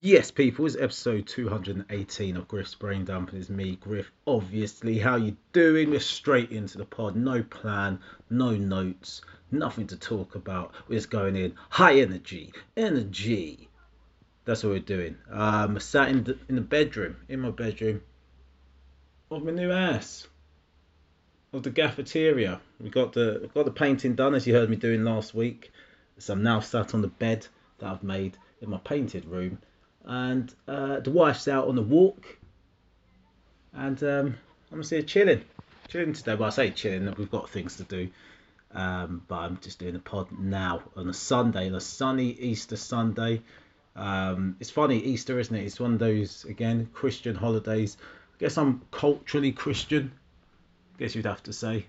Yes, people, it's episode 218 of Griff's Brain Dump, and it's me, Griff. Obviously, how you doing? We're straight into the pod. No plan, no notes, nothing to talk about. We're just going in high energy, energy. That's what we're doing. Um, sat in the, in the bedroom, in my bedroom, of my new ass, of the cafeteria. We got the got the painting done, as you heard me doing last week. So I'm now sat on the bed that I've made in my painted room and uh, the wife's out on the walk, and um, I'm just here chilling, chilling today. Well, I say chilling, we've got things to do, um, but I'm just doing the pod now on a Sunday, on a sunny Easter Sunday. Um, it's funny Easter, isn't it? It's one of those again Christian holidays. I guess I'm culturally Christian. I guess you'd have to say.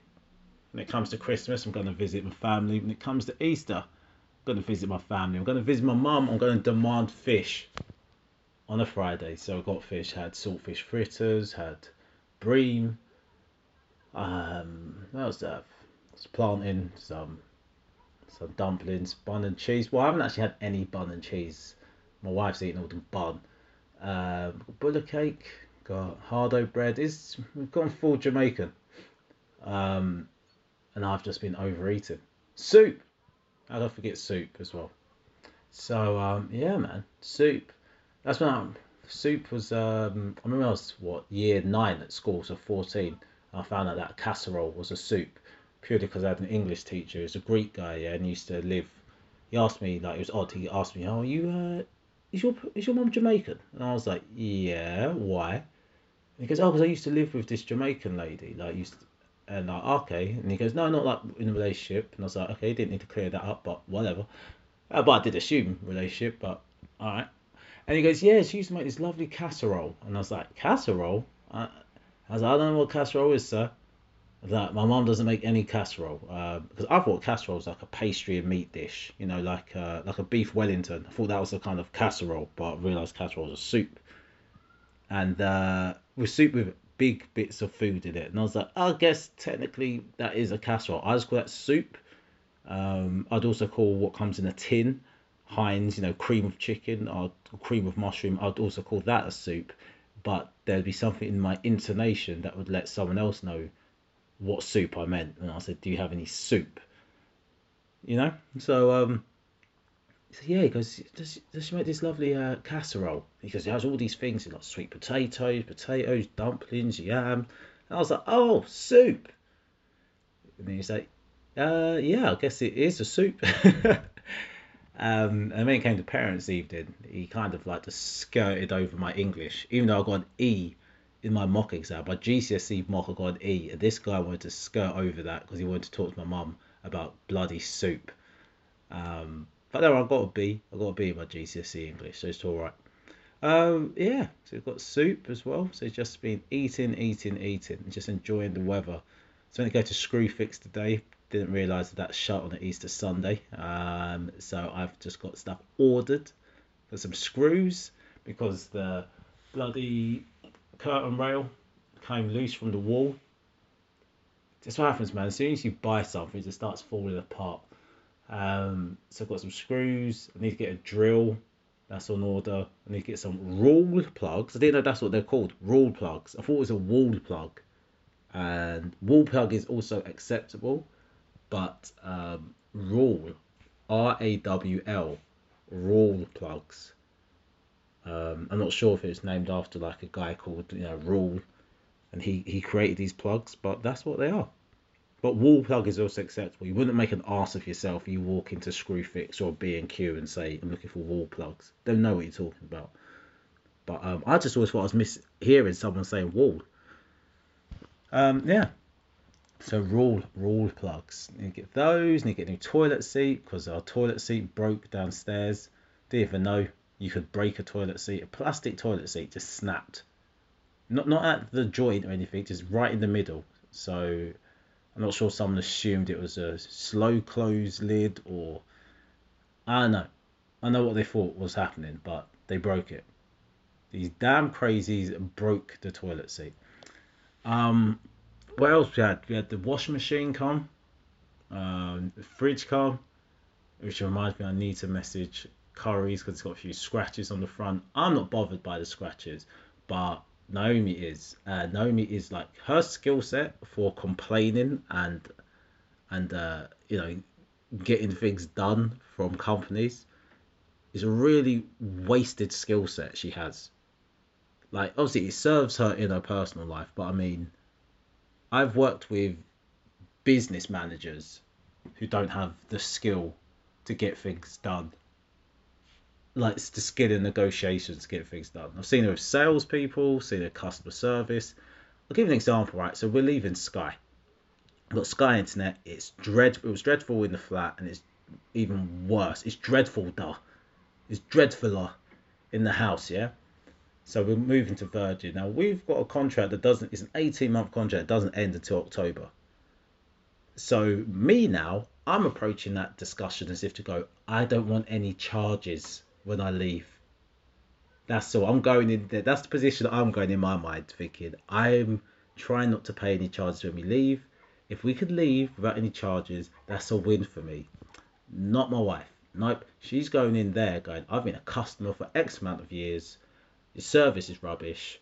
When it comes to Christmas, I'm going to visit my family. When it comes to Easter, I'm going to visit my family. I'm going to visit my mum. I'm going to demand fish on a Friday. So I got fish, had saltfish fritters, had bream. Um, what else did I? Just plantain some some dumplings, bun and cheese. Well, I haven't actually had any bun and cheese. My wife's eating all the bun. Um, butter cake, got hardo bread. Is we've gone full Jamaican. Um, and I've just been overeating. Soup. I forget soup as well? So um, yeah, man, soup. That's when I, soup was. Um, I remember I was what year nine at school, so fourteen. I found out that casserole was a soup, purely because I had an English teacher. He was a Greek guy, yeah, and used to live. He asked me like it was odd. He asked me, "Oh, are you uh, is your is your mom Jamaican?" And I was like, "Yeah, why?" And he goes, "Oh, because I used to live with this Jamaican lady. Like, used to, and like, okay." And he goes, "No, not like in a relationship." And I was like, "Okay, didn't need to clear that up, but whatever." Uh, but I did assume relationship, but all right. And he goes, yeah, she used to make this lovely casserole. And I was like, casserole? I, I was like, I don't know what casserole is, sir. That my mom doesn't make any casserole uh, because I thought casserole was like a pastry and meat dish, you know, like uh, like a beef Wellington. I thought that was a kind of casserole, but I realised casserole was a soup, and uh, with soup with big bits of food in it. And I was like, I guess technically that is a casserole. I just call that soup. Um, I'd also call what comes in a tin Heinz, you know, cream of chicken or cream of mushroom, I'd also call that a soup. But there'd be something in my intonation that would let someone else know what soup I meant. And I said, Do you have any soup? You know? So, um, so yeah, he goes, Does, does she make this lovely uh, casserole? He goes, It has all these things, like sweet potatoes, potatoes, dumplings, yam. And I was like, Oh, soup. And he's like, uh, Yeah, I guess it is a soup. Um, and when it came to parents' evening, he kind of like just skirted over my English, even though I got an E in my mock exam. My GCSE mock, I got an E, and this guy wanted to skirt over that because he wanted to talk to my mum about bloody soup. Um, but no, I got a B. I got a B in my GCSE English, so it's all right. Um, yeah, so we've got soup as well. So it's just been eating, eating, eating, just enjoying the weather. So I'm going to go to Screwfix today, didn't realise that that's shut on an Easter Sunday. Um, so I've just got stuff ordered for some screws because the bloody curtain rail came loose from the wall. That's what happens, man. As soon as you buy something, it starts falling apart. Um, so I've got some screws. I need to get a drill. That's on order. I need to get some Rawl plugs. I didn't know that's what they're called. Rawl plugs. I thought it was a wall plug. And wall plug is also acceptable but um, Rawl, R A W L, Rawl plugs. Um, I'm not sure if it's named after like a guy called you know Rawl, and he he created these plugs, but that's what they are. But wall plug is also acceptable. You wouldn't make an ass of yourself. You walk into Screwfix or B and Q and say, "I'm looking for wall plugs." Don't know what you're talking about. But um, I just always thought I was mis hearing someone saying wall. Um, yeah, so Rawl Rawl plugs. You get those, and you get a new toilet seat because our toilet seat broke downstairs. Didn't even know you could break a toilet seat. A plastic toilet seat just snapped. Not not at the joint or anything, just right in the middle. So I'm not sure someone assumed it was a slow close lid or I don't know. I know what they thought was happening, but they broke it. These damn crazies broke the toilet seat. Um, what else we had? We had the washing machine come, um, the fridge come, which reminds me I need to message Curry's because it's got a few scratches on the front. I'm not bothered by the scratches, but Naomi is. Uh, Naomi is like her skill set for complaining and and uh, you know getting things done from companies is a really wasted skill set she has. Like obviously it serves her in her personal life, but I mean, I've worked with business managers who don't have the skill to get things done. Like it's the skill in negotiations to get things done. I've seen it with salespeople, seen it with customer service. I'll give you an example, right? So we're leaving Sky. I've got Sky Internet. It's dreadful. It was dreadful in the flat, and it's even worse. It's dreadful, duh. It's dreadfuler in the house, yeah. So we're moving to Virgin now. We've got a contract that doesn't. It's an 18 month contract. Doesn't end until October. So me now, I'm approaching that discussion as if to go, I don't want any charges when I leave. That's all. I'm going in there. That's the position I'm going in my mind, thinking I'm trying not to pay any charges when we leave. If we could leave without any charges, that's a win for me. Not my wife. Nope. She's going in there going, I've been a customer for X amount of years. Your service is rubbish.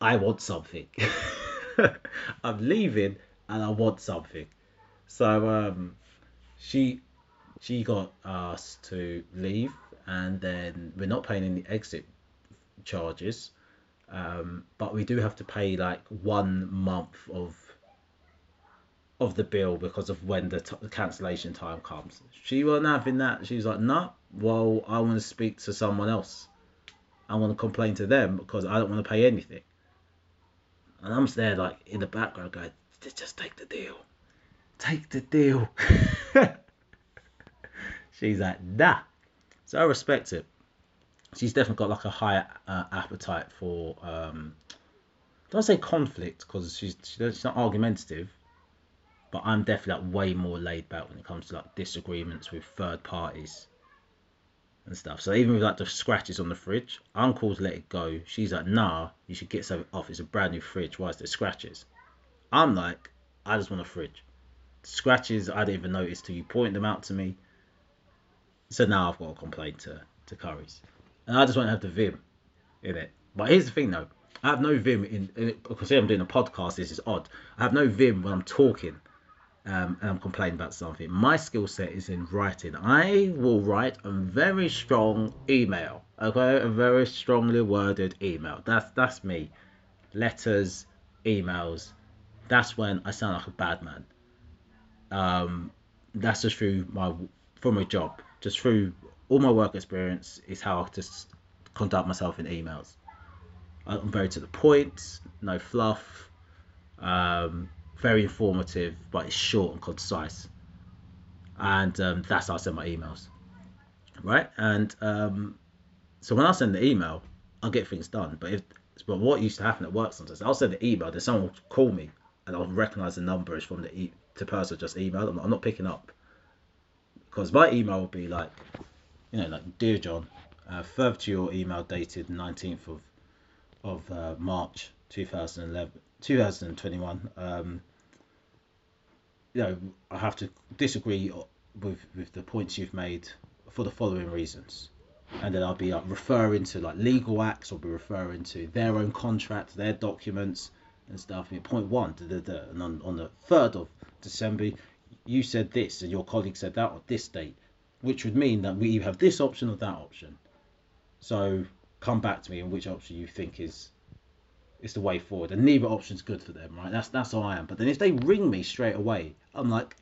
I want something. I'm leaving and I want something. So um, she she got asked to leave, and then we're not paying any exit charges, um, but we do have to pay like one month of of the bill because of when the, t- the cancellation time comes. She wasn't having that. She was like, "No, nah, well, I want to speak to someone else. I want to complain to them because I don't want to pay anything." And I'm there like in the background going, "Just take the deal." take the deal. She's like, nah. So I respect it. She's definitely got like a higher uh, appetite for, um, don't say conflict because she's, she's not argumentative, but I'm definitely like way more laid back when it comes to like disagreements with third parties and stuff. So even with like the scratches on the fridge, Uncle's let it go. She's like, nah, you should get something off. It's a brand new fridge. Why is there scratches? I'm like, I just want a fridge scratches I didn't even notice till you point them out to me. So now I've got a complaint to, to Curry's. And I just want to have the Vim in it. But here's the thing though. I have no Vim in, in because I'm doing a podcast, this is odd. I have no Vim when I'm talking um, and I'm complaining about something. My skill set is in writing. I will write a very strong email. Okay, a very strongly worded email. That's that's me. Letters, emails. That's when I sound like a bad man um, that's just through my from my job, just through all my work experience is how I just conduct myself in emails. I'm very to the point, no fluff, um, very informative, but it's short and concise, and um, that's how I send my emails, right? And um, so when I send the email, I'll get things done. But if but what used to happen at work sometimes, I'll send the email, then someone will call me, and I'll recognize the number is from the e- to person just emailed. I'm not, I'm not picking up because my email will be like, you know, like dear John, uh, further to your email dated 19th of of uh, March 2011 2021. Um, you know, I have to disagree with with the points you've made for the following reasons. And then I'll be like referring to like legal acts, or be referring to their own contract, their documents, and stuff. Mean, point one, da, da, da. and on, on the third of December, you said this and your colleague said that on this date, which would mean that we have this option or that option. So come back to me on which option you think is is the way forward. And neither option's good for them, right? That's that's how I am. But then if they ring me straight away, I'm like,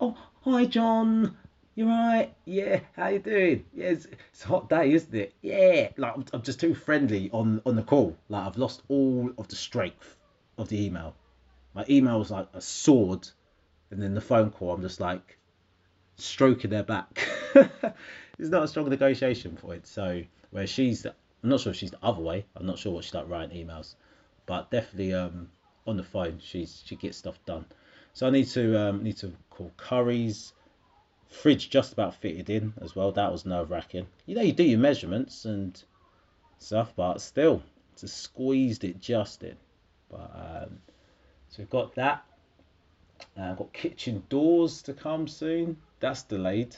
oh hi John, you right? Yeah, how you doing? Yeah, it's, it's, a hot day, isn't it? Yeah, like I'm, I'm just too friendly on on the call. Like I've lost all of the strength of the email. My email was like a sword, and then the phone call, I'm just like stroking their back. it's not a strong negotiation point. So where she's, I'm not sure if she's the other way. I'm not sure what she's like writing emails, but definitely um on the phone, she's she gets stuff done. So I need to um need to call Curry's. Fridge just about fitted in as well. That was nerve wracking. You know, you do your measurements and stuff, but still, just squeezed it just in. But um, so we've got that. Uh, got kitchen doors to come soon. That's delayed.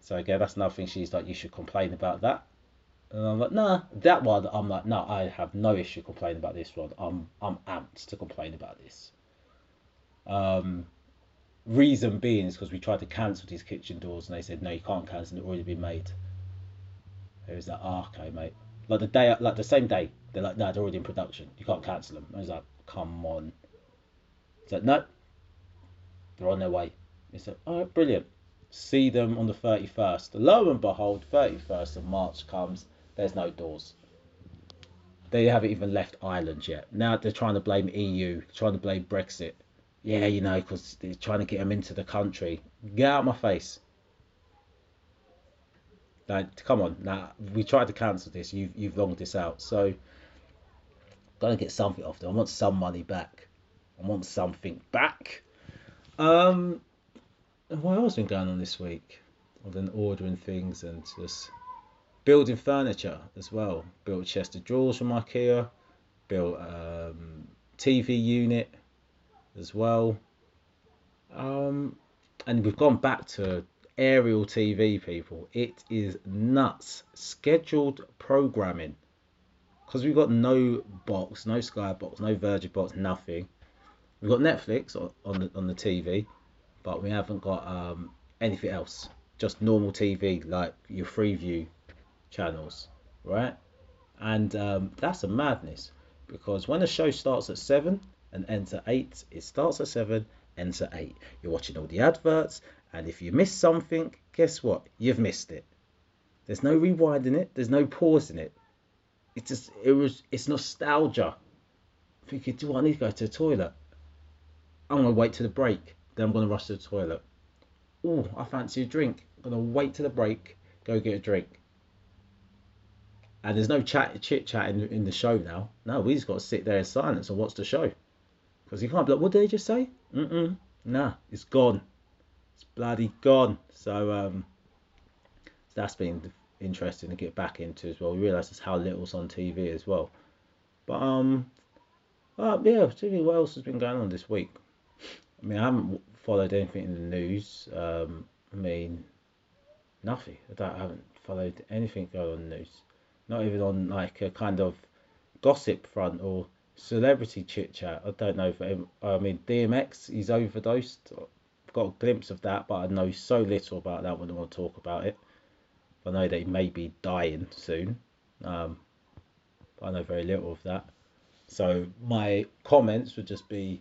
So again, that's another thing. She's like, you should complain about that. And I'm like, nah, that one. I'm like, no, I have no issue complaining about this one. I'm I'm amped to complain about this. Um, reason being is because we tried to cancel these kitchen doors and they said no, you can't cancel. They've already been made. It was like, oh, okay, mate. Like the day, like the same day, they're like, no, they're already in production. You can't cancel them. I was like, come on. It's like, no, they're on their way. It's like, all right, brilliant. See them on the 31st. Lo and behold, 31st of March comes. There's no doors. They haven't even left Ireland yet. Now they're trying to blame EU, trying to blame Brexit. Yeah, you know, because they're trying to get them into the country. Get out of my face. Like, come on. Now we tried to cancel this. You've you've longed this out. So, gotta get something off them. I want some money back. I want something back. Um, what else been going on this week? I've been ordering things and just building furniture as well. Built a chest of drawers from IKEA. Built um, TV unit as well. Um, and we've gone back to aerial TV, people. It is nuts. Scheduled programming. Because we've got no box, no Sky box, no Virgin box, nothing. We've got Netflix on, on the on the TV, but we haven't got um, anything else. Just normal TV, like your Freeview channels, right? And um, that's a madness because when the show starts at seven and ends at eight, it starts at seven, ends at eight. You're watching all the adverts, and if you miss something, guess what? You've missed it. There's no rewinding it. There's no pausing it. It's just it was it's nostalgia. Thinking, do I need to go to the toilet? I'm gonna wait till the break. Then I'm gonna rush to the toilet. Oh, I fancy a drink. I'm gonna wait till the break. Go get a drink. And there's no chat chit chat in, in the show now. No, we just got to sit there in silence and watch the show. Because you can't be like, what did they just say? Mm-mm. Nah, it's gone. It's bloody gone. So um, that's been interesting to get back into as well. We realise just how little's on TV as well. But um, uh, yeah, particularly what else has been going on this week? I mean, I haven't followed anything in the news. Um, I mean, nothing. I, don't, I haven't followed anything going on in the news. Not even on like a kind of gossip front or celebrity chit chat. I don't know. Him. I mean, DMX, he's overdosed. I've got a glimpse of that, but I know so little about that. When I want to talk about it, I know he may be dying soon. Um, I know very little of that. So my comments would just be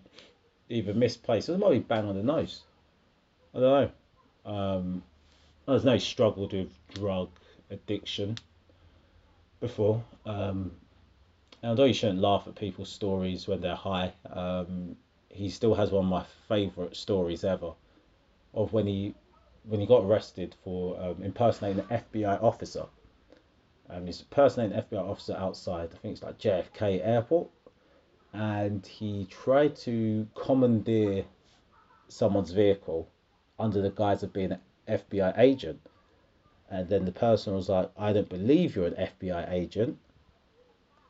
either misplaced or it might be bang on the nose. I don't know. Um, there's no struggle with drug addiction before. Um, and although you shouldn't laugh at people's stories when they're high, um, he still has one of my favourite stories ever of when he when he got arrested for um, impersonating an FBI officer. Um, he's impersonating an FBI officer outside, I think it's like JFK Airport, and he tried to commandeer someone's vehicle under the guise of being an FBI agent. And then the person was like, I don't believe you're an FBI agent.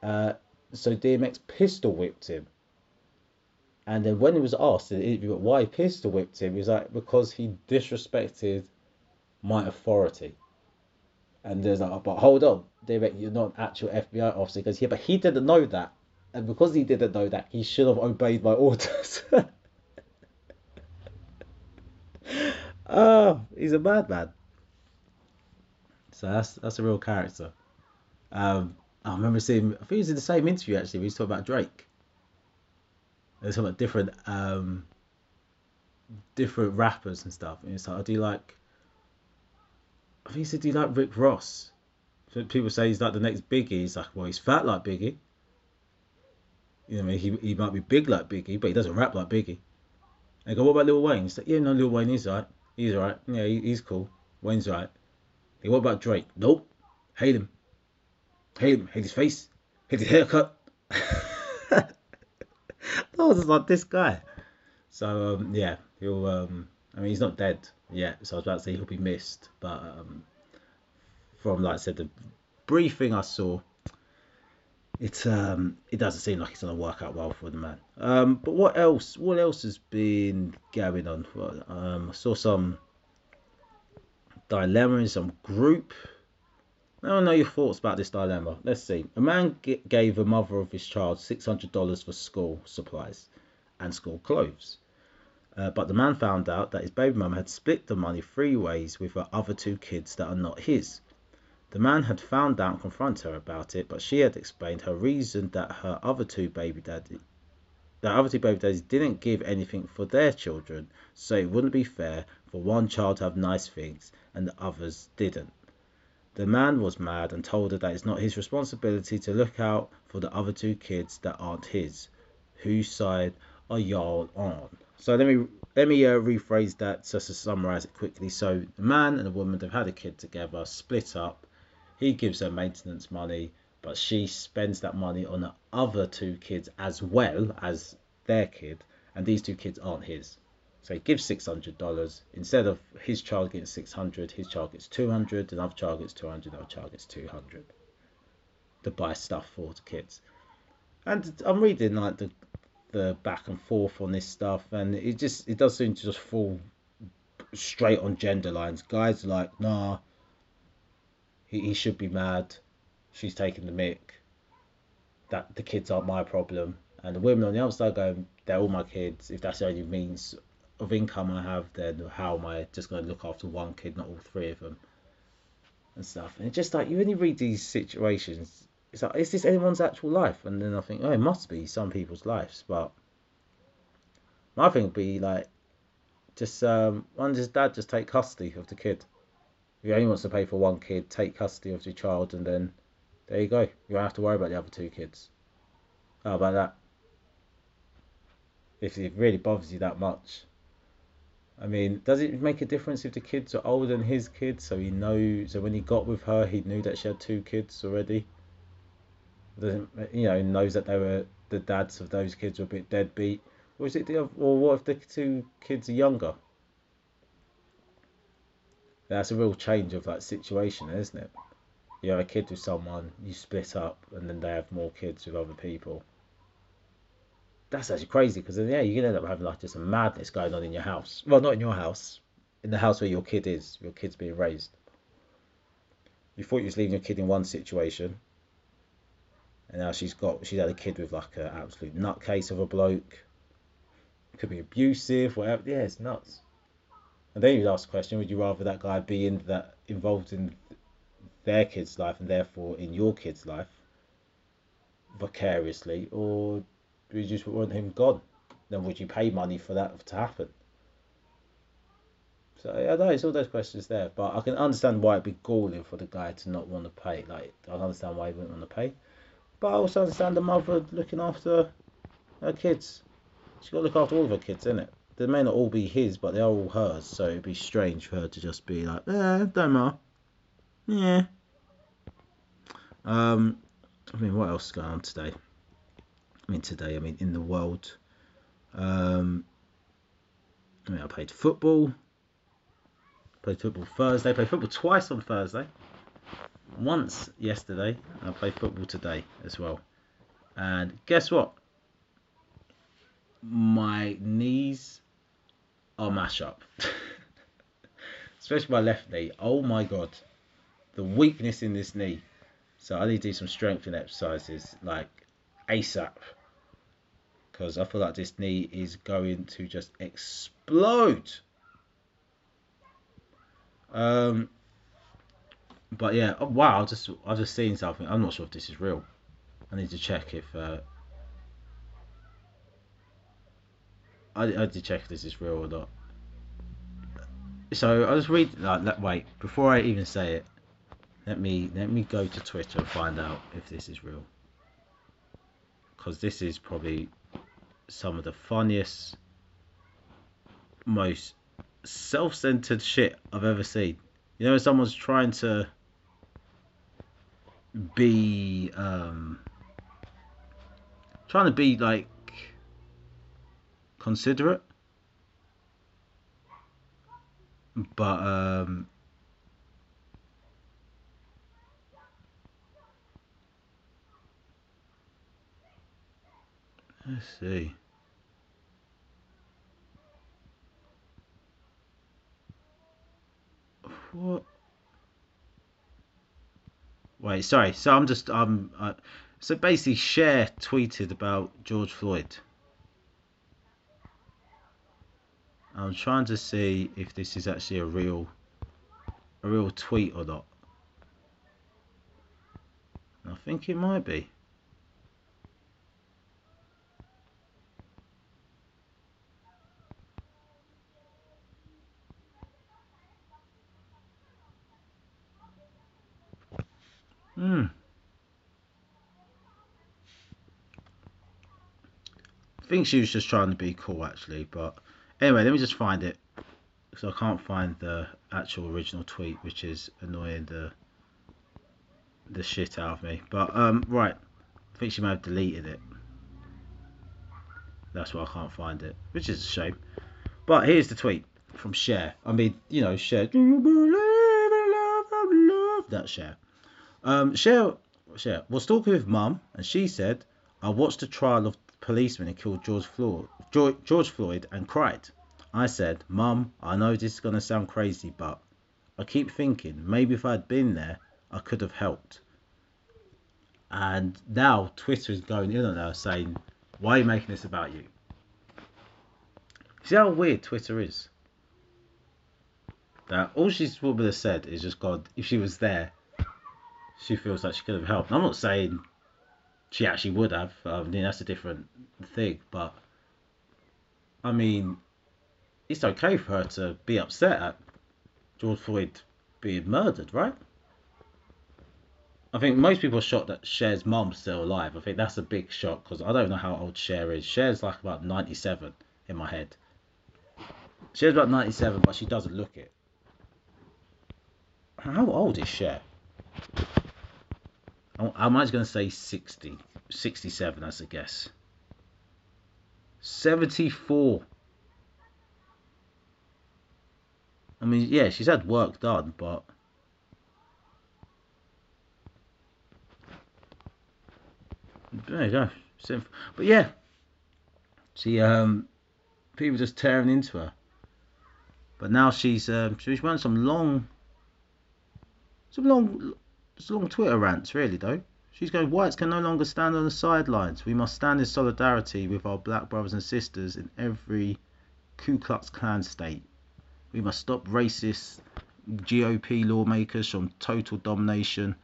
Uh, so DMX pistol whipped him. And then when he was asked in the interview why pistol whipped him, he was like, because he disrespected my authority. And there's like, but hold on, DMX, you're not an actual FBI officer. Because yeah, but he didn't know that. And because he didn't know that, he should have obeyed my orders. oh, he's a madman. So that's that's a real character. Um, I remember seeing. I think he was in the same interview actually. We was talking about Drake. They talking about different um, different rappers and stuff. And it's like, I do like. I think he said, "Do you like Rick Ross?" So people say he's like the next Biggie. He's like, well, he's fat like Biggie. You know, I mean, he he might be big like Biggie, but he doesn't rap like Biggie. And I go, what about Lil Wayne? He's like, yeah, no, Lil Wayne is right. He's right. Yeah, he, he's cool. Wayne's right. Hey, what about Drake? Nope. Hate him. Hate him. Hate his face. Hate his haircut. that was like this guy. So um, yeah, he'll. Um, I mean, he's not dead yet. So I was about to say he'll be missed, but um, from like I said, the briefing I saw, it um, it doesn't seem like it's gonna work out well for the man. Um, but what else? What else has been going on? Um, I saw some dilemma in some group. I don't know your thoughts about this dilemma. Let's see. A man g- gave a mother of his child $600 for school supplies and school clothes. Uh, but the man found out that his baby mum had split the money three ways with her other two kids that are not his. The man had found out and confronted her about it, but she had explained her reason that her other two baby daddy the other two daddies didn't give anything for their children, so it wouldn't be fair for one child to have nice things and the others didn't. The man was mad and told her that it's not his responsibility to look out for the other two kids that aren't his. Whose side are y'all on? So let me let me uh, rephrase that just to summarize it quickly. So the man and the woman they've had a kid together, split up. He gives her maintenance money, but she spends that money on the other two kids as well as their kid, and these two kids aren't his. So he gives six hundred dollars instead of his child getting six hundred, his child gets two hundred, another child gets two hundred, another child gets two hundred to buy stuff for the kids. And I'm reading like the the back and forth on this stuff, and it just it does seem to just fall straight on gender lines. Guys like, nah, he, he should be mad. She's taking the mic, That the kids aren't my problem. And the women on the other side going, they're all my kids. If that's the only means of income I have, then how am I just going to look after one kid, not all three of them, and stuff? And it's just like you only read these situations, it's like, is this anyone's actual life? And then I think, oh, it must be some people's lives. But my thing would be like, just um, why does dad just take custody of the kid? If he only wants to pay for one kid, take custody of the child, and then there you go. You don't have to worry about the other two kids. How about that? If it really bothers you that much. I mean, does it make a difference if the kids are older than his kids? So he knows. So when he got with her, he knew that she had two kids already. Doesn't you know? Knows that they were the dads of those kids were a bit deadbeat. Or is it the? Or what if the two kids are younger? That's a real change of that situation, isn't it? You have a kid with someone, you split up, and then they have more kids with other people that's actually crazy because yeah, you can end up having like just a madness going on in your house. Well, not in your house, in the house where your kid is, your kid's being raised. You thought you was leaving your kid in one situation, and now she's got she's had a kid with like an absolute nutcase of a bloke. Could be abusive, whatever. Yeah, it's nuts. And then you ask the question: Would you rather that guy be in that involved in their kid's life and therefore in your kid's life vicariously, or do you just want him gone, then would you pay money for that to happen? So I know it's all those questions there, but I can understand why it'd be galling for the guy to not want to pay. Like I understand why he wouldn't want to pay, but I also understand the mother looking after her kids. She's got to look after all of her kids, isn't it? They may not all be his, but they are all hers. So it'd be strange for her to just be like, "Eh, don't matter." Yeah. Um, I mean, what else is going on today? I mean today, I mean in the world. Um, I mean I played football. Played football Thursday. Played football twice on Thursday. Once yesterday. And I played football today as well. And guess what? My knees are mash up. Especially my left knee. Oh my god. The weakness in this knee. So I need to do some strengthening exercises like ASAP because I feel like this knee is going to just explode. Um, but yeah, oh, wow! I just I just seen something. I'm not sure if this is real. I need to check if. Uh, I I need to check if this is real or not. So I just read. Like, wait before I even say it. Let me let me go to Twitter and find out if this is real. Because this is probably some of the funniest, most self centered shit I've ever seen. You know, someone's trying to be, um, trying to be like considerate, but, um, let's see. What? Wait, sorry. So I'm just um. Uh, so basically, Cher tweeted about George Floyd. I'm trying to see if this is actually a real, a real tweet or not. I think it might be. Hmm. I think she was just trying to be cool, actually. But anyway, let me just find it. So I can't find the actual original tweet, which is annoying the the shit out of me. But um, right, I think she may have deleted it. That's why I can't find it, which is a shame. But here's the tweet from Cher. I mean, you know, Cher. Do you believe in love, love? That Cher. Um, Cher, Cher was talking with Mum, and she said, "I watched the trial of the policeman who killed George Floyd, George Floyd, and cried." I said, "Mum, I know this is gonna sound crazy, but I keep thinking maybe if I'd been there, I could have helped." And now Twitter is going in on her saying, "Why are you making this about you?" See how weird Twitter is. That all she's would have said is just God, if she was there, she feels like she could have helped. I'm not saying she actually would have. I mean, that's a different thing. But I mean, it's okay for her to be upset at George Floyd being murdered, right? I think most people are shocked that Cher's mum's still alive. I think that's a big shock because I don't know how old Cher is. Cher's like about 97 in my head. Cher's about 97, but she doesn't look it. How old is Cher? I'm just going to say 60, 67 as a guess. 74. I mean, yeah, she's had work done, but there you go. But yeah, she um, people just tearing into her. But now she's um, she's run some long, some long it's long Twitter rants, really, though. She's going, Whites can no longer stand on the sidelines. We must stand in solidarity with our black brothers and sisters in every Ku Klux Klan state. We must stop racist GOP lawmakers from total domination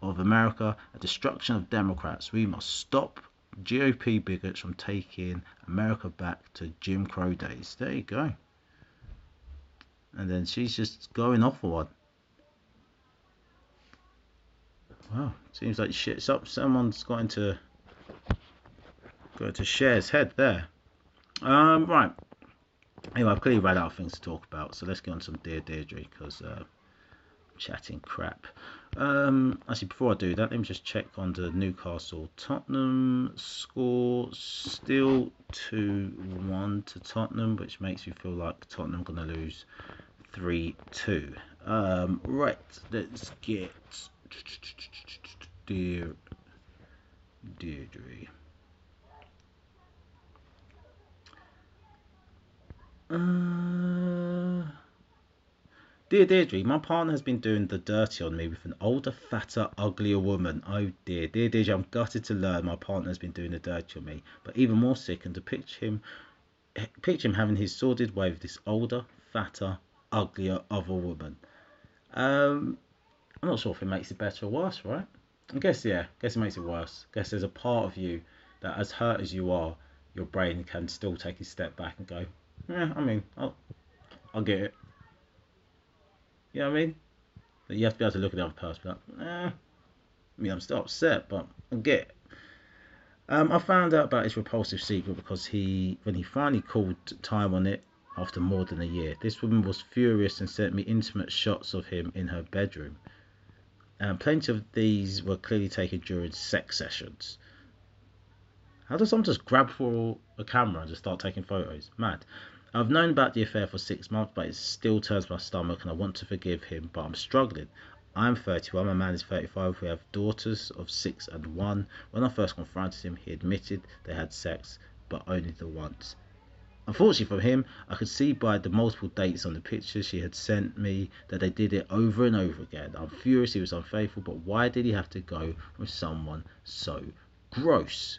of America and destruction of Democrats. We must stop GOP bigots from taking America back to Jim Crow days. There you go. And then she's just going off for one. Wow, seems like shit's up. Someone's got into got into Cher's head there. Um, right. Anyway, I've clearly ran out of things to talk about, so let's get on some Dear Deirdre because uh, chatting crap. Um, actually, before I do that, let me just check on the Newcastle Tottenham score. Still 2 1 to Tottenham, which makes me feel like Tottenham going to lose 3 2. Um, right, let's get Dear Deirdre. Uh, dear Deirdre, my partner has been doing the dirty on me with an older, fatter, uglier woman. Oh dear, dear Deirdre, I'm gutted to learn my partner has been doing the dirty on me. But even more sickened to picture him, picture him having his sordid way with this older, fatter, uglier other woman. Um, I'm not sure if it makes it better or worse, right? I guess yeah, I guess it makes it worse. I guess there's a part of you that, as hurt as you are, your brain can still take a step back and go, yeah, I mean, I'll, I'll get it. You know what I mean? But you have to be able to look at the other person, like, eh, I mean, I'm still upset, but I get it. Um, I found out about his repulsive secret because he, when he finally called time on it after more than a year, this woman was furious and sent me intimate shots of him in her bedroom. And plenty of these were clearly taken during sex sessions. How does someone just grab for a camera and just start taking photos? Mad. I've known about the affair for six months, but it still turns my stomach and I want to forgive him, but I'm struggling. I'm 31, my man is 35. We have daughters of 6 and 1. When I first confronted him, he admitted they had sex, but only the once. Unfortunately for him, I could see by the multiple dates on the pictures she had sent me that they did it over and over again. I'm furious he was unfaithful, but why did he have to go with someone so gross?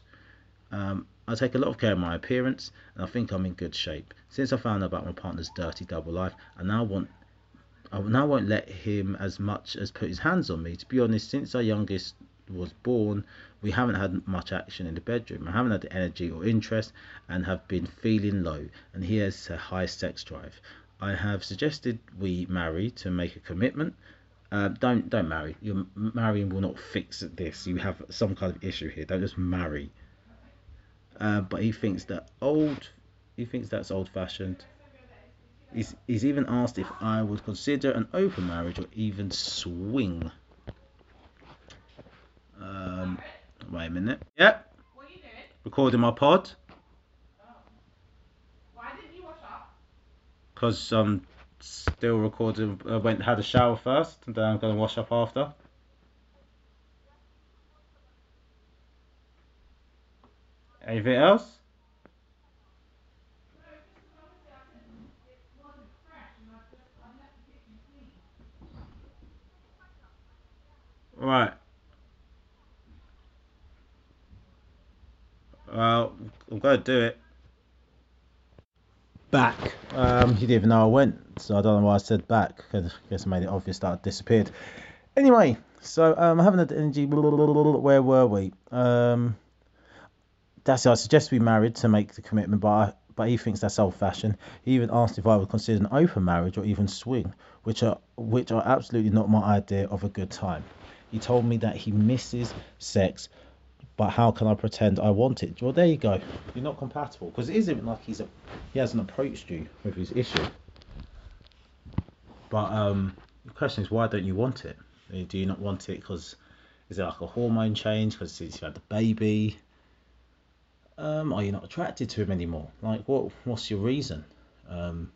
Um, I take a lot of care of my appearance, and I think I'm in good shape. Since I found out about my partner's dirty double life, I now want I now won't let him as much as put his hands on me. To be honest, since our youngest was born, we haven't had much action in the bedroom. I haven't had the energy or interest and have been feeling low, and he has a high sex drive. I have suggested we marry to make a commitment. Uh, don't don't marry. Your marrying will not fix this. You have some kind of issue here. Don't just marry. Uh, but he thinks that old. He thinks that's old-fashioned. He's, he's even asked if I would consider an open marriage or even swing. Um, wait a minute. Yep. What are you doing? Recording my pod Why didn't you wash up? because I'm still recording. I went had a shower first, and then I'm gonna wash up after. Anything else? Right. Well, I'm gonna do it. Back. Um, he didn't even know I went, so I don't know why I said back. I guess I made it obvious that I disappeared. Anyway, so um, I haven't had energy. Where were we? Um, that's it. I suggest we married to make the commitment, but I, but he thinks that's old fashioned. He even asked if I would consider an open marriage or even swing, which are which are absolutely not my idea of a good time. He told me that he misses sex, but how can I pretend I want it? Well, there you go. You're not compatible because it isn't like he's a he hasn't approached you with his issue. But um, the question is, why don't you want it? Do you not want it because is it like a hormone change? Because since you had the baby, um, are you not attracted to him anymore? Like, what what's your reason? Um,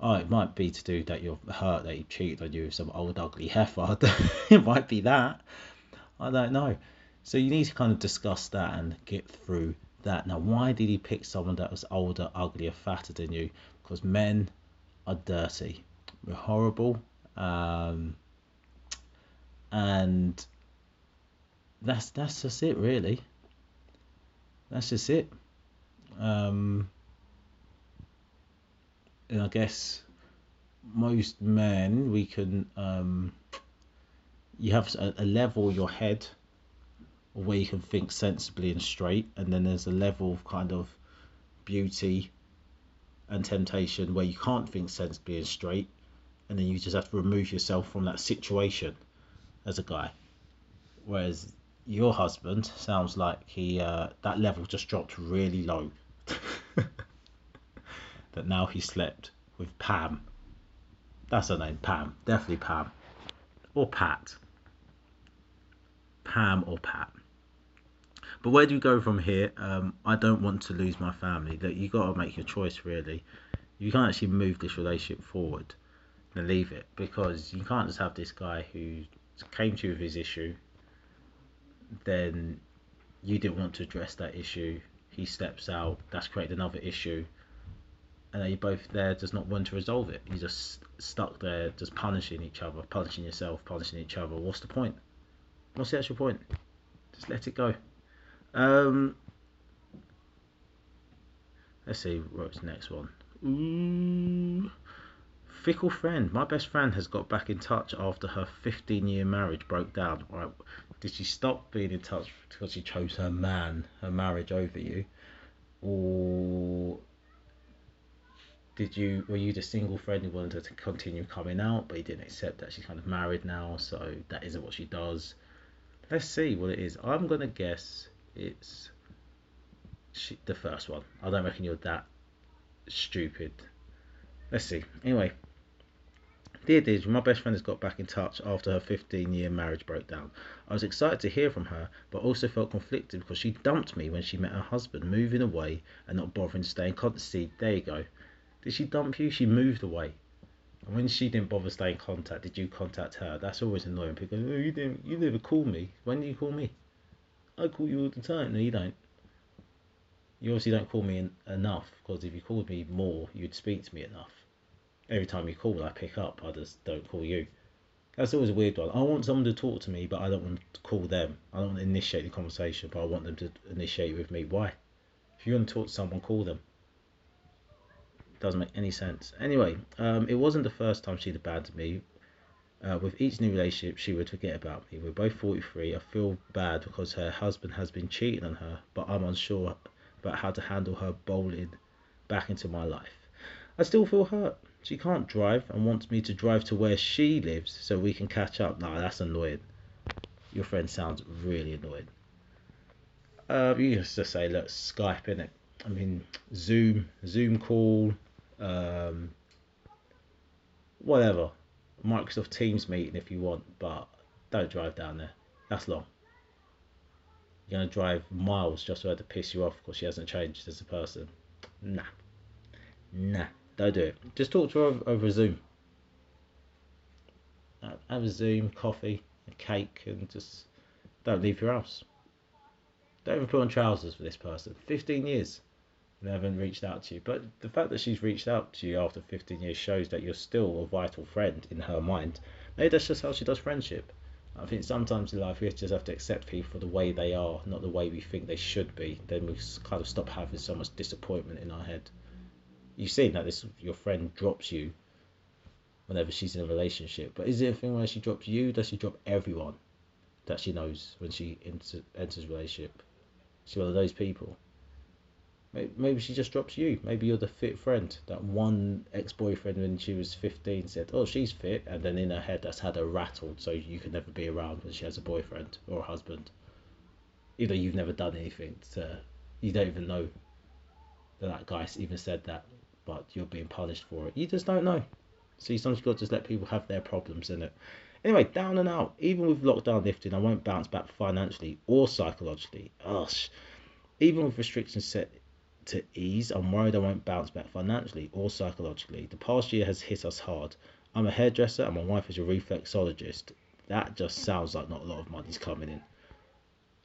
oh, it might be to do that you're hurt that he cheated on you with some old ugly heifer. it might be that. I don't know. So you need to kind of discuss that and get through that. Now, why did he pick someone that was older, uglier, fatter than you? Because men are dirty. We're horrible. Um, and that's that's just it really. That's just it. Um, and I guess most men we can um, you have a, a level your head where you can think sensibly and straight, and then there's a level of kind of beauty and temptation where you can't think sensibly and straight, and then you just have to remove yourself from that situation as a guy. Whereas your husband sounds like he uh, that level just dropped really low. that now he slept with Pam. That's her name, Pam. Definitely Pam. Or Pat. Pam or Pat. But where do you go from here? Um, I don't want to lose my family. That you got to make your choice really. You can't actually move this relationship forward and leave it because you can't just have this guy who came to you with his issue. Then you didn't want to address that issue. He steps out. That's created another issue. And then you're both there, just not want to resolve it. You're just stuck there, just punishing each other, punishing yourself, punishing each other. What's the point? What's the actual point? Just let it go. Um, let's see what's next one. Ooh, fickle friend. My best friend has got back in touch after her 15 year marriage broke down. Right, did she stop being in touch because she chose her man, her marriage over you, or did you were you the single friend who wanted her to continue coming out, but you didn't accept that she's kind of married now, so that isn't what she does. Let's see what it is. I'm gonna guess it's she, the first one. I don't reckon you're that stupid. Let's see. Anyway, dear Deirdre, my best friend has got back in touch after her 15 year marriage broke down. I was excited to hear from her, but also felt conflicted because she dumped me when she met her husband, moving away and not bothering to stay in contact. See, there you go. Did she dump you? She moved away. And when she didn't bother staying in contact, did you contact her? That's always annoying because oh, you didn't. You never call me. When do you call me? I call you all the time. No, you don't. You obviously don't call me en- enough because if you called me more, you'd speak to me enough. Every time you call, I pick up. I just don't call you. That's always a weird one. I want someone to talk to me, but I don't want to call them. I don't want to initiate the conversation, but I want them to initiate with me. Why? If you want to talk to someone, call them. Doesn't make any sense. Anyway, um, it wasn't the first time she'd abandoned me. Uh, with each new relationship, she would forget about me. We're both 43. I feel bad because her husband has been cheating on her, but I'm unsure about how to handle her bowling back into my life. I still feel hurt. She can't drive and wants me to drive to where she lives so we can catch up. Nah, that's annoying. Your friend sounds really annoying. Uh, you to say, look, Skype in it. I mean, Zoom, Zoom call, um, whatever. Microsoft Teams meeting if you want, but don't drive down there. That's long. You're gonna drive miles just for her to piss you off because she hasn't changed as a person. Nah, nah, don't do it. Just talk to her over, over Zoom. Have a Zoom, coffee, a cake, and just don't leave your house. Don't even put on trousers for this person. 15 years they haven't reached out to you. But the fact that she's reached out to you after 15 years shows that you're still a vital friend in her mind. Maybe that's just how she does friendship. I think sometimes in life we just have to accept people for the way they are, not the way we think they should be. Then we kind of stop having so much disappointment in our head. You've seen that this your friend drops you whenever she's in a relationship, but is it a thing where she drops you? Does she drop everyone that she knows when she enters enters relationship? She's one of those people. Maybe she just drops you. Maybe you're the fit friend. That one ex boyfriend when she was 15 said, Oh, she's fit. And then in her head, that's had her rattled so you can never be around when she has a boyfriend or a husband. Either you've never done anything to, you don't even know that that guy even said that, but you're being punished for it. You just don't know. So you sometimes got to just let people have their problems in it. Anyway, down and out. Even with lockdown lifting, I won't bounce back financially or psychologically. Gosh. Even with restrictions set to ease, I'm worried I won't bounce back financially or psychologically. The past year has hit us hard. I'm a hairdresser and my wife is a reflexologist. That just sounds like not a lot of money's coming in.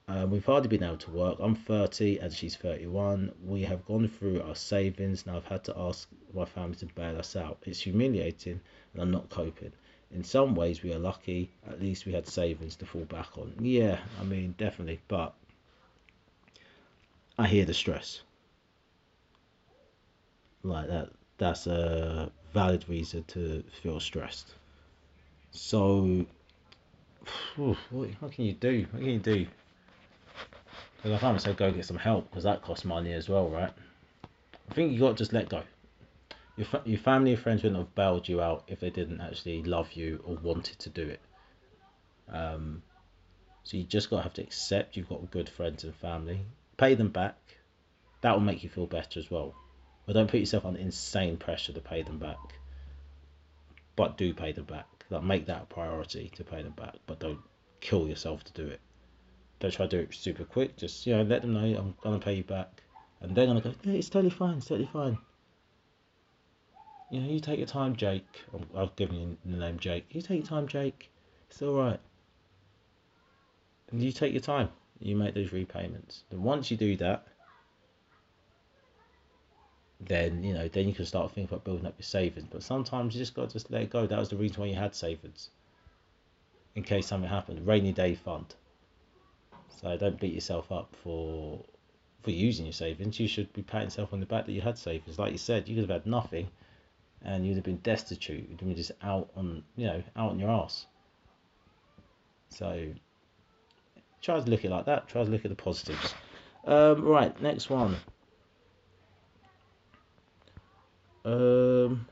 Um, we've hardly been able to work. I'm 30 and she's 31. We have gone through our savings. Now I've had to ask my family to bail us out. It's humiliating and I'm not coping. In some ways, we are lucky. At least we had savings to fall back on. Yeah, I mean, definitely. But I hear the stress like that that's a valid reason to feel stressed. So what, what can you do? What can you do? Because i can't say go get some help because that costs money as well right? I think you got to just let go. Your, your family and friends wouldn't have bailed you out if they didn't actually love you or wanted to do it. Um, so you just got to have to accept you've got good friends and family. Pay them back. That will make you feel better as well but don't put yourself under insane pressure to pay them back. But do pay them back. Like make that a priority to pay them back. But don't kill yourself to do it. Don't try to do it super quick. Just you know, let them know I'm gonna pay you back, and they're gonna go, yeah, it's totally fine, it's totally fine. You know, you take your time, Jake. I've given you the name Jake. You take your time, Jake. It's all right. And you take your time. You make those repayments. And once you do that, then you know then you can start thinking about building up your savings. But sometimes you just got to just let it go. That was the reason why you had savings, in case something happened. Rainy day fund. So don't beat yourself up for for using your savings. You should be patting yourself on the back that you had savings. Like you said, you could have had nothing, and you'd have been destitute. You'd have been just out on you know out on your ass. So try to look at it like that. Try to look at the positives. Um, right, next one. Um,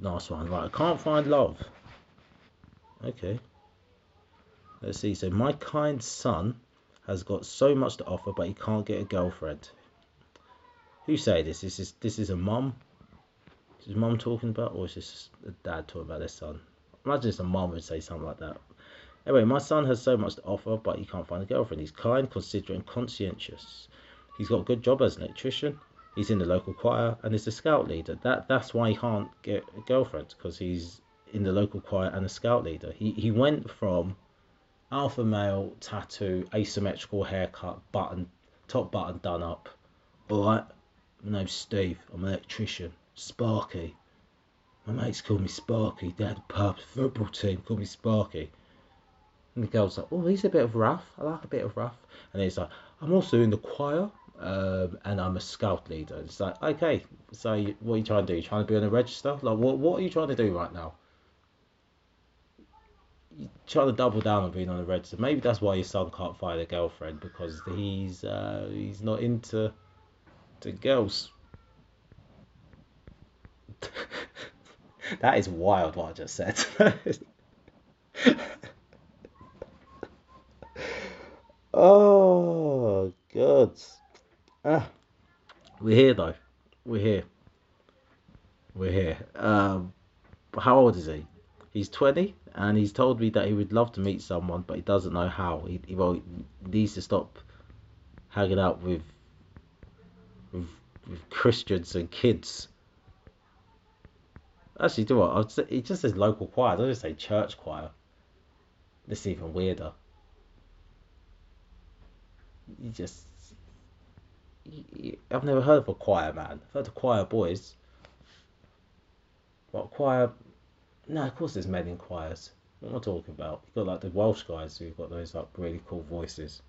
nice one. Right, I can't find love. Okay. Let's see. So my kind son has got so much to offer, but he can't get a girlfriend. Who say this? This is this is a mum. Is mum talking about, or is this a dad talking about their son? Imagine it's a mum would say something like that. Anyway, my son has so much to offer, but he can't find a girlfriend. He's kind, considerate, and conscientious. He's got a good job as an electrician. He's in the local choir and is a scout leader. That that's why he can't get a girlfriend because he's in the local choir and a scout leader. He he went from alpha male tattoo, asymmetrical haircut, button, top button done up. All right, my name's Steve. I'm an electrician. Sparky. My mates call me Sparky. Had a pub football team call me Sparky. And the girl's like, oh, he's a bit of rough. I like a bit of rough. And he's like, I'm also in the choir. Um, and I'm a scout leader. It's like, okay, so what are you trying to do? You trying to be on a register? Like, what, what are you trying to do right now? You're trying to double down on being on a register. Maybe that's why your son can't find a girlfriend because he's uh, he's not into to girls. that is wild what I just said. oh god. Ah, we're here though. We're here. We're here. Um, how old is he? He's 20 and he's told me that he would love to meet someone, but he doesn't know how. He, he, well, he needs to stop hanging out with, with, with Christians and kids. Actually, do what? I'd say, it just says local choir. I don't just say church choir. This is even weirder. You just I've never heard of a choir man. I've heard of choir boys. What choir? No, of course there's men in choirs. What am I talking about? You've got like the Welsh guys who've got those like really cool voices.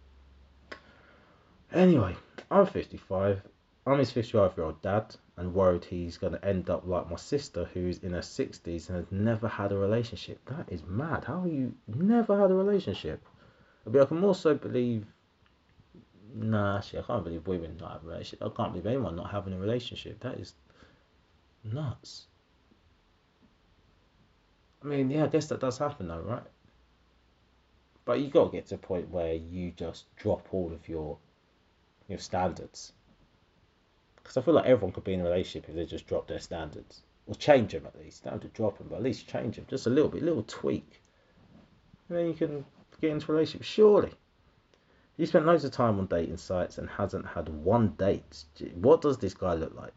Anyway, I'm 55. I'm his 55 year old dad and worried he's going to end up like my sister who's in her 60s and has never had a relationship. That is mad. How you never had a relationship? Mean, I can also believe Nah, actually, I can't believe women not having a relationship. I can't believe anyone not having a relationship. That is nuts. I mean, yeah, I guess that does happen though, right? But you got to get to a point where you just drop all of your your standards. Because I feel like everyone could be in a relationship if they just drop their standards or change them at least. Don't to drop them, but at least change them just a little bit, little tweak, and then you can get into a relationship. Surely. He spent loads of time on dating sites and hasn't had one date. What does this guy look like?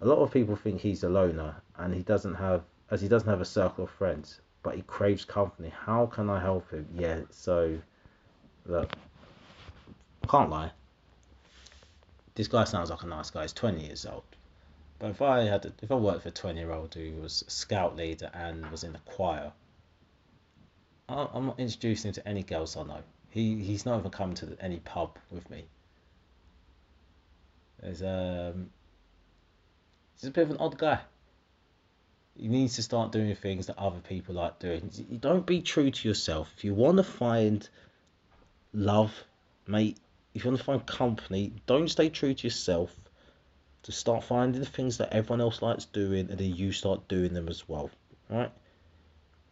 A lot of people think he's a loner and he doesn't have, as he doesn't have a circle of friends, but he craves company. How can I help him? Yeah, so look, can't lie. This guy sounds like a nice guy. He's 20 years old. But if I had, if I worked for a 20 year old who was a scout leader and was in the choir, I'm not introducing him to any girls I know. He he's not even come to any pub with me. There's um, he's a bit of an odd guy. He needs to start doing things that other people like doing. You don't be true to yourself. If you want to find love, mate, if you want to find company, don't stay true to yourself. To start finding the things that everyone else likes doing, and then you start doing them as well. Right?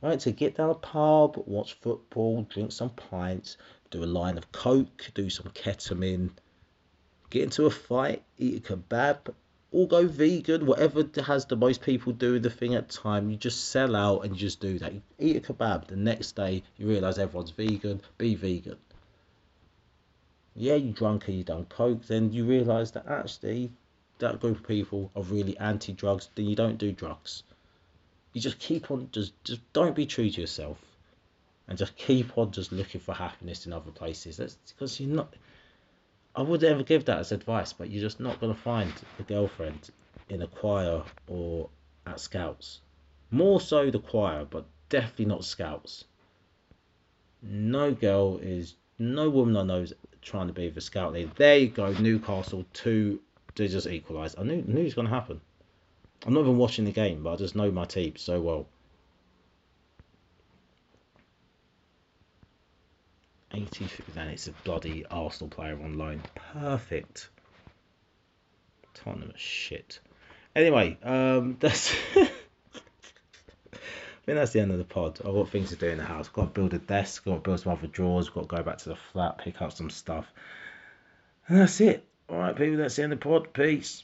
Right, to get down a pub, watch football, drink some pints, do a line of coke, do some ketamine, get into a fight, eat a kebab, or go vegan, whatever has the most people do the thing at the time. You just sell out and just do that. You eat a kebab, the next day you realise everyone's vegan, be vegan. Yeah, you drunk and you done coke, then you realise that actually that group of people are really anti drugs, then you don't do drugs you just keep on just just don't be true to yourself and just keep on just looking for happiness in other places. That's because you're not i would ever give that as advice but you're just not going to find a girlfriend in a choir or at scouts. More so the choir but definitely not scouts. No girl is no woman i know is trying to be with a scout leader there you go newcastle 2 to just equalise i knew, knew it was going to happen I'm not even watching the game, but I just know my team so well. 80, then it's a bloody Arsenal player online. Perfect. Tottenham shit. Anyway, um, that's. I think that's the end of the pod. I've got things to do in the house. I've got to build a desk, I've got to build some other drawers, I've got to go back to the flat, pick up some stuff. And that's it. Alright, people, that's the end of the pod. Peace.